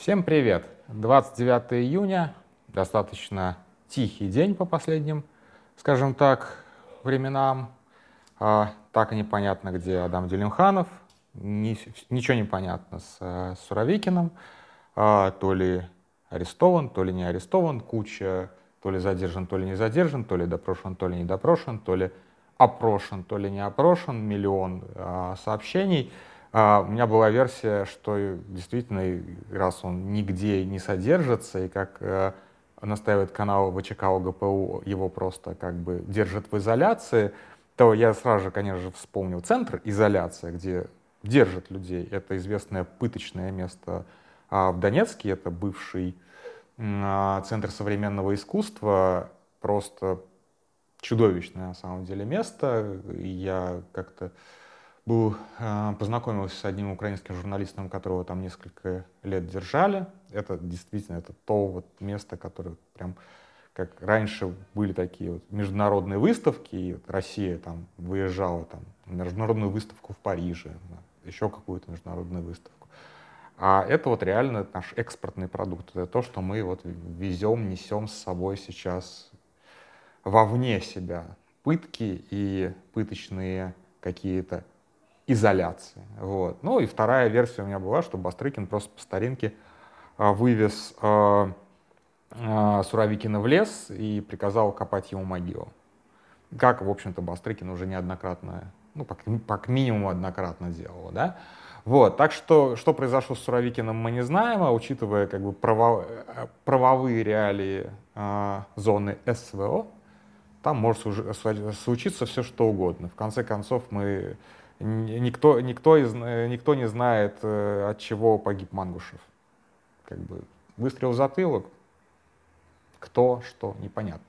Всем привет! 29 июня, достаточно тихий день по последним, скажем так, временам. А, так непонятно, где Адам Делимханов, Ни, ничего не понятно с, с Суровикиным, а, то ли арестован, то ли не арестован, куча то ли задержан, то ли не задержан, то ли допрошен, то ли не допрошен, то ли опрошен, то ли не опрошен, миллион а, сообщений. А, у меня была версия, что действительно, раз он нигде не содержится, и как а, настаивает канал ВЧК ОГПУ, его просто как бы держат в изоляции, то я сразу же, конечно же, вспомнил центр изоляции, где держат людей. Это известное пыточное место а, в Донецке, это бывший а, центр современного искусства, просто чудовищное на самом деле место. Я как-то был, а, познакомился с одним украинским журналистом, которого там несколько лет держали. Это действительно это то вот место, которое прям как раньше были такие вот международные выставки, и вот Россия там выезжала там, на международную выставку в Париже, еще какую-то международную выставку. А это вот реально наш экспортный продукт. Это то, что мы вот везем, несем с собой сейчас вовне себя. Пытки и пыточные какие-то изоляции. Вот. Ну и вторая версия у меня была, что Бастрыкин просто по старинке а, вывез э, э, Суровикина в лес и приказал копать ему могилу. Как, в общем-то, Бастрыкин уже неоднократно, ну, как, как минимум однократно делал, да. Вот, так что, что произошло с Суровикиным, мы не знаем, а учитывая как бы право, э, правовые реалии э, зоны СВО, там может случиться все что угодно. В конце концов, мы никто, никто, из, э, никто не знает, э, от чего погиб Мангушев. Как бы выстрел в затылок, кто, что, непонятно.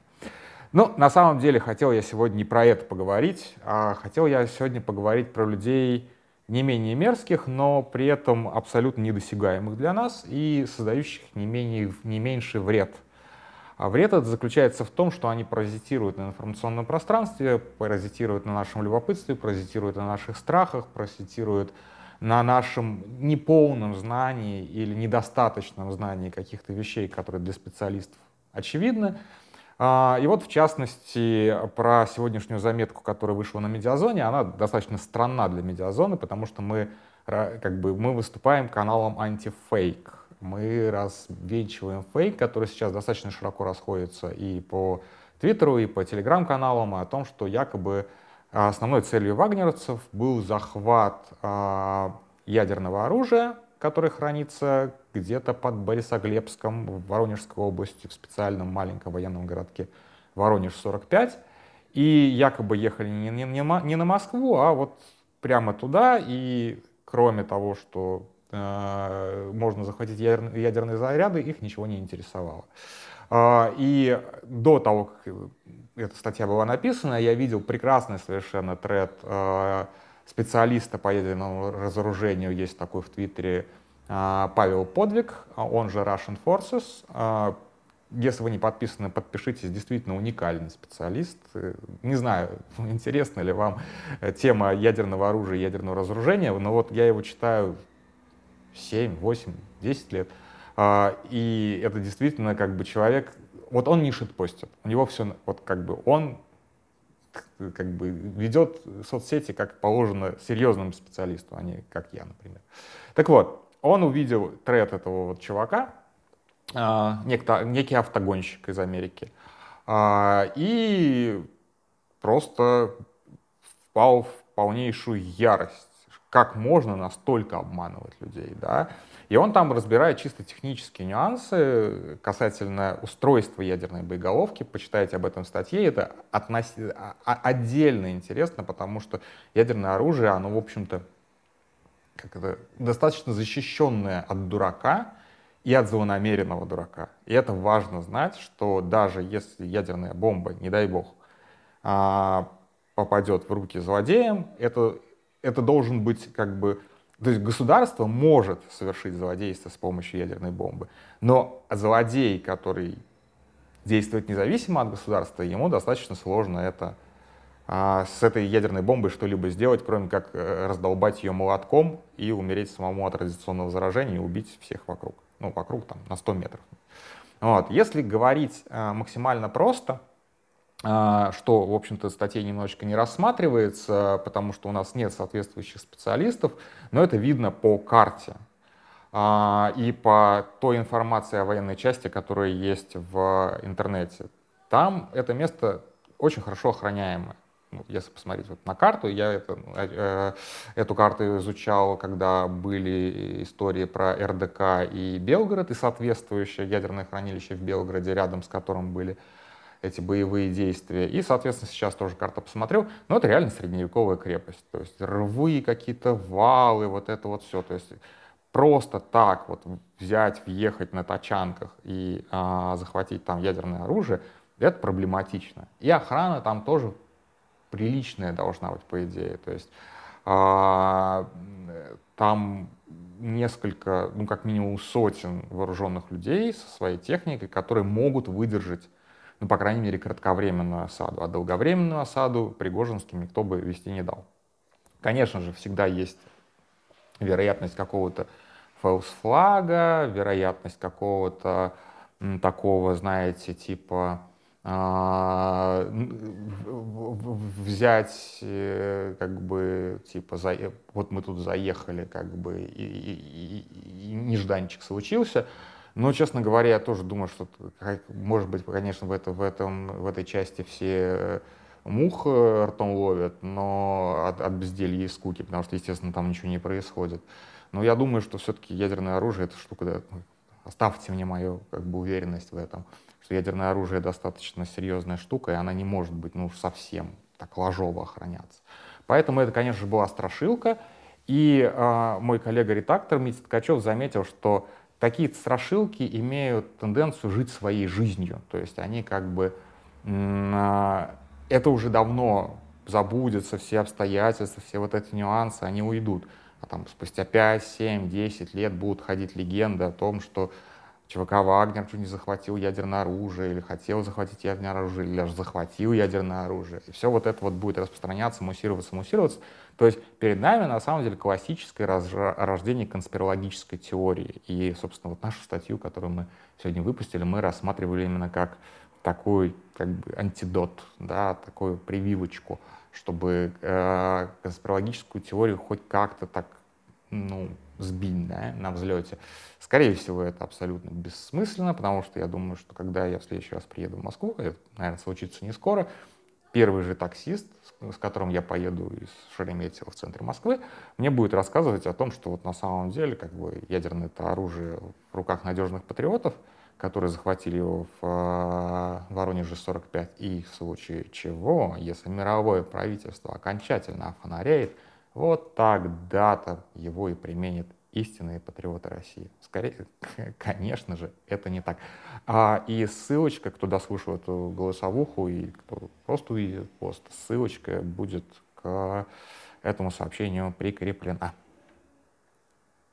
Но на самом деле хотел я сегодня не про это поговорить, а хотел я сегодня поговорить про людей не менее мерзких, но при этом абсолютно недосягаемых для нас и создающих не, менее, не меньший вред – а вред этот заключается в том, что они паразитируют на информационном пространстве, паразитируют на нашем любопытстве, паразитируют на наших страхах, паразитируют на нашем неполном знании или недостаточном знании каких-то вещей, которые для специалистов очевидны. А, и вот, в частности, про сегодняшнюю заметку, которая вышла на Медиазоне, она достаточно странна для Медиазоны, потому что мы, как бы, мы выступаем каналом антифейк мы развенчиваем фейк, который сейчас достаточно широко расходится и по Твиттеру, и по Телеграм-каналам, о том, что якобы основной целью вагнеровцев был захват э, ядерного оружия, которое хранится где-то под Борисоглебском в Воронежской области, в специальном маленьком военном городке Воронеж-45. И якобы ехали не, не, не на Москву, а вот прямо туда. И кроме того, что можно захватить ядерные заряды, их ничего не интересовало. А, и до того, как эта статья была написана, я видел прекрасный совершенно тред э, специалиста по ядерному разоружению, есть такой в Твиттере э, Павел Подвиг, он же Russian Forces. Если вы не подписаны, подпишитесь, действительно уникальный специалист. Не знаю, интересна ли вам тема ядерного оружия ядерного разоружения, но вот я его читаю 7, 8, 10 лет. А, и это действительно как бы человек, вот он не шитпостит, у него все, вот как бы он как бы ведет соцсети как положено серьезному специалисту, а не как я, например. Так вот, он увидел тред этого вот чувака, а, некто, некий автогонщик из Америки, а, и просто впал в полнейшую ярость как можно настолько обманывать людей, да. И он там разбирает чисто технические нюансы касательно устройства ядерной боеголовки. Почитайте об этом статье. Это относ... А, а, отдельно интересно, потому что ядерное оружие, оно, в общем-то, как это, достаточно защищенное от дурака и от злонамеренного дурака. И это важно знать, что даже если ядерная бомба, не дай бог, а, попадет в руки злодеям, это это должен быть как бы... То есть государство может совершить злодейство с помощью ядерной бомбы, но злодей, который действует независимо от государства, ему достаточно сложно это а, с этой ядерной бомбой что-либо сделать, кроме как э, раздолбать ее молотком и умереть самому от радиационного заражения и убить всех вокруг. Ну, вокруг там на 100 метров. Вот. Если говорить э, максимально просто, что, в общем-то, статья немножечко не рассматривается, потому что у нас нет соответствующих специалистов, но это видно по карте. А, и по той информации о военной части, которая есть в интернете. Там это место очень хорошо охраняемое. Ну, если посмотреть вот на карту, я это, э, эту карту изучал, когда были истории про РДК и Белгород, и соответствующее ядерное хранилище в Белгороде, рядом с которым были эти боевые действия. И, соответственно, сейчас тоже карта посмотрел. Но это реально средневековая крепость. То есть рвы, какие-то валы, вот это вот все. То есть просто так вот взять, въехать на тачанках и а, захватить там ядерное оружие, это проблематично. И охрана там тоже приличная должна быть, по идее. То есть а, там несколько, ну как минимум сотен вооруженных людей со своей техникой, которые могут выдержать, ну по крайней мере, кратковременную осаду. А долговременную осаду Пригожинским никто бы вести не дал. Конечно же, всегда есть вероятность какого-то флага, вероятность какого-то такого, знаете, типа а, взять, э, как бы, типа, за, вот мы тут заехали, как бы, и, и, и, и нежданчик случился. Но, честно говоря, я тоже думаю, что, может быть, конечно, в, это, в, этом, в этой части все мух э, ртом ловят, но от, от безделья и скуки, потому что, естественно, там ничего не происходит. Но я думаю, что все-таки ядерное оружие — это штука, да, оставьте мне мою как бы, уверенность в этом что ядерное оружие достаточно серьезная штука, и она не может быть ну, совсем так ложово охраняться. Поэтому это, конечно же, была страшилка. И э, мой коллега-редактор Митя Ткачев заметил, что такие страшилки имеют тенденцию жить своей жизнью. То есть они как бы... Э, это уже давно забудется, все обстоятельства, все вот эти нюансы, они уйдут. А там спустя 5, 7, 10 лет будут ходить легенды о том, что ЧВК «Вагнер» чуть не захватил ядерное оружие, или хотел захватить ядерное оружие, или даже захватил ядерное оружие. И все вот это вот будет распространяться, муссироваться, муссироваться. То есть перед нами на самом деле классическое рождение конспирологической теории. И, собственно, вот нашу статью, которую мы сегодня выпустили, мы рассматривали именно как такой как бы антидот, да, такую прививочку, чтобы э, конспирологическую теорию хоть как-то так ну, сбить да, на взлете. Скорее всего, это абсолютно бессмысленно, потому что я думаю, что когда я в следующий раз приеду в Москву, это, наверное, случится не скоро, первый же таксист, с которым я поеду из Шереметьево в центре Москвы, мне будет рассказывать о том, что вот на самом деле как бы ядерное это оружие в руках надежных патриотов, которые захватили его в э, Воронеже 45, и в случае чего, если мировое правительство окончательно офонаряет, вот тогда-то его и применят истинные патриоты России. Скорее, конечно же, это не так. А, и ссылочка, кто дослушал эту голосовуху и кто просто увидит пост, ссылочка будет к этому сообщению прикреплена.